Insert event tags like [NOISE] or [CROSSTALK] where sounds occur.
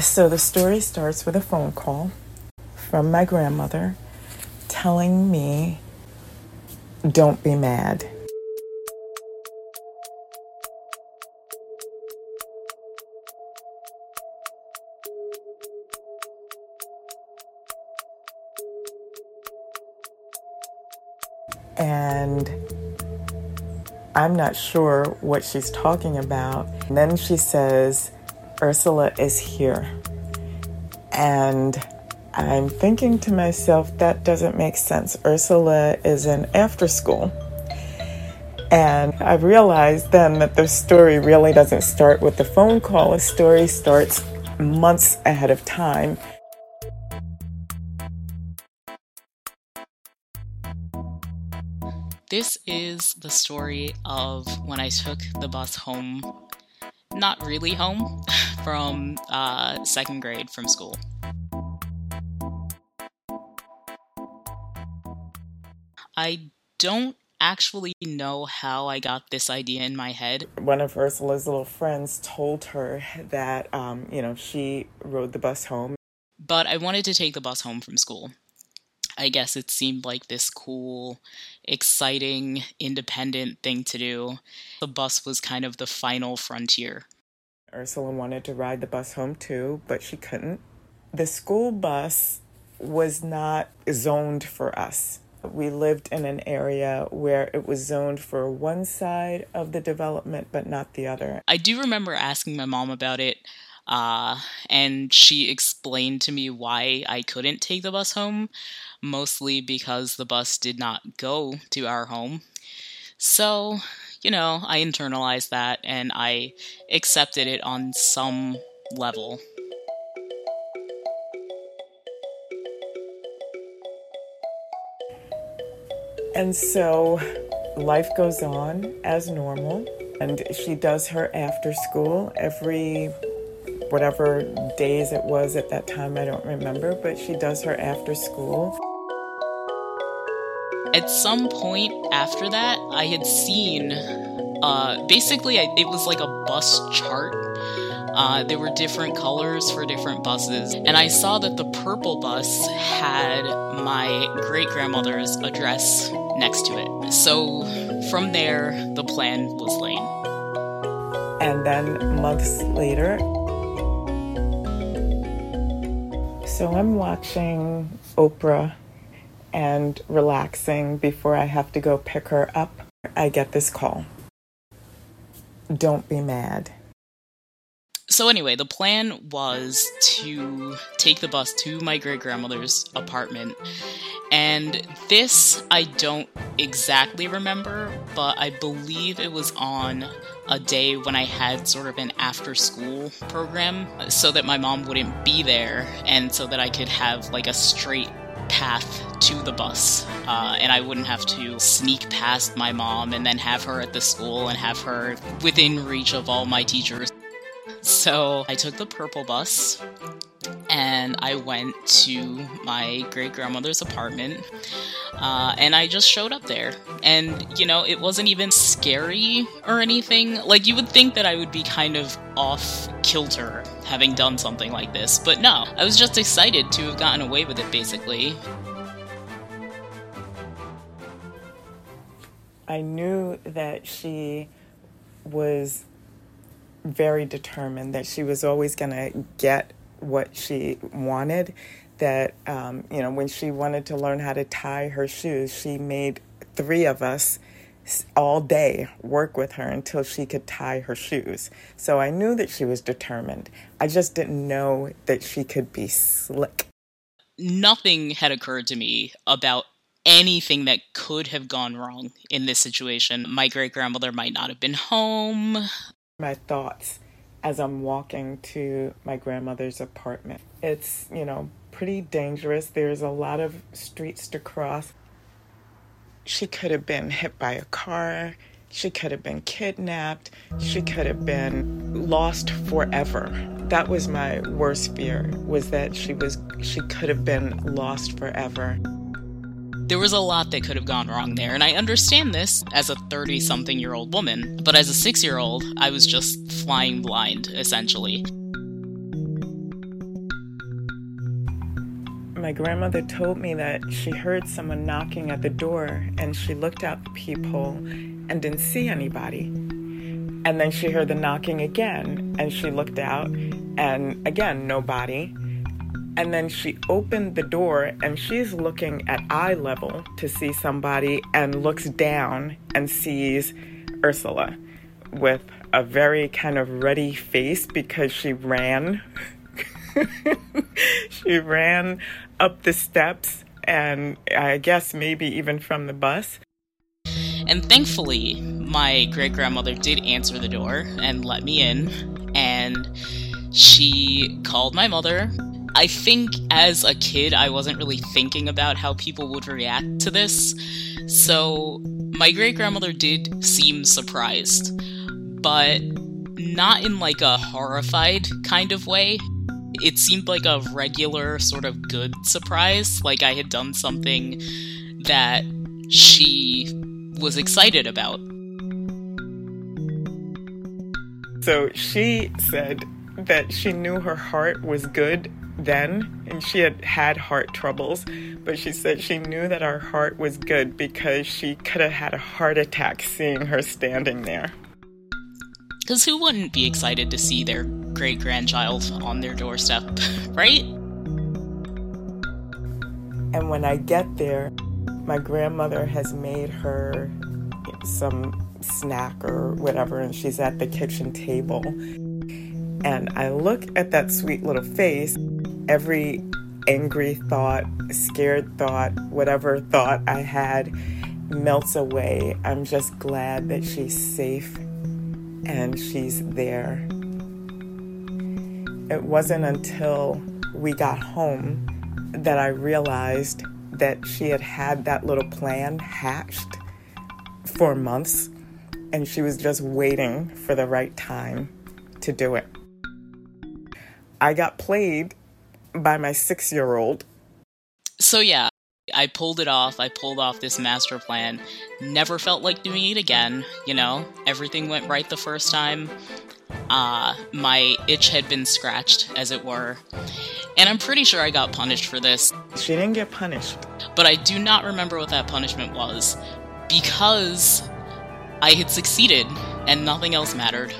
So the story starts with a phone call from my grandmother telling me, don't be mad. And I'm not sure what she's talking about. And then she says, Ursula is here. And I'm thinking to myself, that doesn't make sense. Ursula is in after school. And I realized then that the story really doesn't start with the phone call, the story starts months ahead of time. This is the story of when I took the bus home, not really home, [LAUGHS] from uh, second grade from school. I don't actually know how I got this idea in my head. One of Ursula's little friends told her that, um, you know, she rode the bus home. But I wanted to take the bus home from school. I guess it seemed like this cool, exciting, independent thing to do. The bus was kind of the final frontier. Ursula wanted to ride the bus home too, but she couldn't. The school bus was not zoned for us. We lived in an area where it was zoned for one side of the development, but not the other. I do remember asking my mom about it, uh, and she explained to me why I couldn't take the bus home mostly because the bus did not go to our home. So, you know, I internalized that and I accepted it on some level. And so life goes on as normal, and she does her after school every whatever days it was at that time, I don't remember, but she does her after school. At some point after that, I had seen uh, basically, I, it was like a bus chart. Uh, there were different colors for different buses, and I saw that the purple bus had my great grandmother's address next to it. So from there, the plan was laid. And then months later, so I'm watching Oprah and relaxing before I have to go pick her up. I get this call. Don't be mad. So, anyway, the plan was to take the bus to my great grandmother's apartment. And this I don't exactly remember, but I believe it was on a day when I had sort of an after school program so that my mom wouldn't be there and so that I could have like a straight path to the bus. Uh, and I wouldn't have to sneak past my mom and then have her at the school and have her within reach of all my teachers. So I took the purple bus and I went to my great grandmother's apartment. Uh, and I just showed up there. And, you know, it wasn't even scary or anything. Like, you would think that I would be kind of off kilter having done something like this. But no, I was just excited to have gotten away with it, basically. I knew that she was very determined, that she was always going to get what she wanted. That, um, you know, when she wanted to learn how to tie her shoes, she made three of us all day work with her until she could tie her shoes. So I knew that she was determined. I just didn't know that she could be slick. Nothing had occurred to me about anything that could have gone wrong in this situation. My great grandmother might not have been home. My thoughts as I'm walking to my grandmother's apartment. It's, you know, pretty dangerous. There's a lot of streets to cross. She could have been hit by a car. She could have been kidnapped. She could have been lost forever. That was my worst fear was that she was she could have been lost forever. There was a lot that could have gone wrong there, and I understand this as a 30 something year old woman, but as a 6 year old, I was just flying blind, essentially. My grandmother told me that she heard someone knocking at the door and she looked out the peephole and didn't see anybody. And then she heard the knocking again and she looked out and again, nobody. And then she opened the door and she's looking at eye level to see somebody and looks down and sees Ursula with a very kind of ruddy face because she ran. [LAUGHS] she ran up the steps and I guess maybe even from the bus. And thankfully, my great grandmother did answer the door and let me in. And she called my mother. I think as a kid, I wasn't really thinking about how people would react to this. So my great grandmother did seem surprised, but not in like a horrified kind of way. It seemed like a regular, sort of good surprise, like I had done something that she was excited about. So she said that she knew her heart was good then, and she had had heart troubles, but she said she knew that our heart was good because she could have had a heart attack seeing her standing there. Because who wouldn't be excited to see their great grandchild on their doorstep, [LAUGHS] right? And when I get there, my grandmother has made her some snack or whatever, and she's at the kitchen table. And I look at that sweet little face every angry thought, scared thought, whatever thought I had melts away. I'm just glad that she's safe and she's there. It wasn't until we got home that I realized that she had had that little plan hatched for months and she was just waiting for the right time to do it. I got played by my six year old. So, yeah, I pulled it off. I pulled off this master plan. Never felt like doing it again, you know? Everything went right the first time. Uh, my itch had been scratched, as it were. And I'm pretty sure I got punished for this. She didn't get punished. But I do not remember what that punishment was because I had succeeded and nothing else mattered.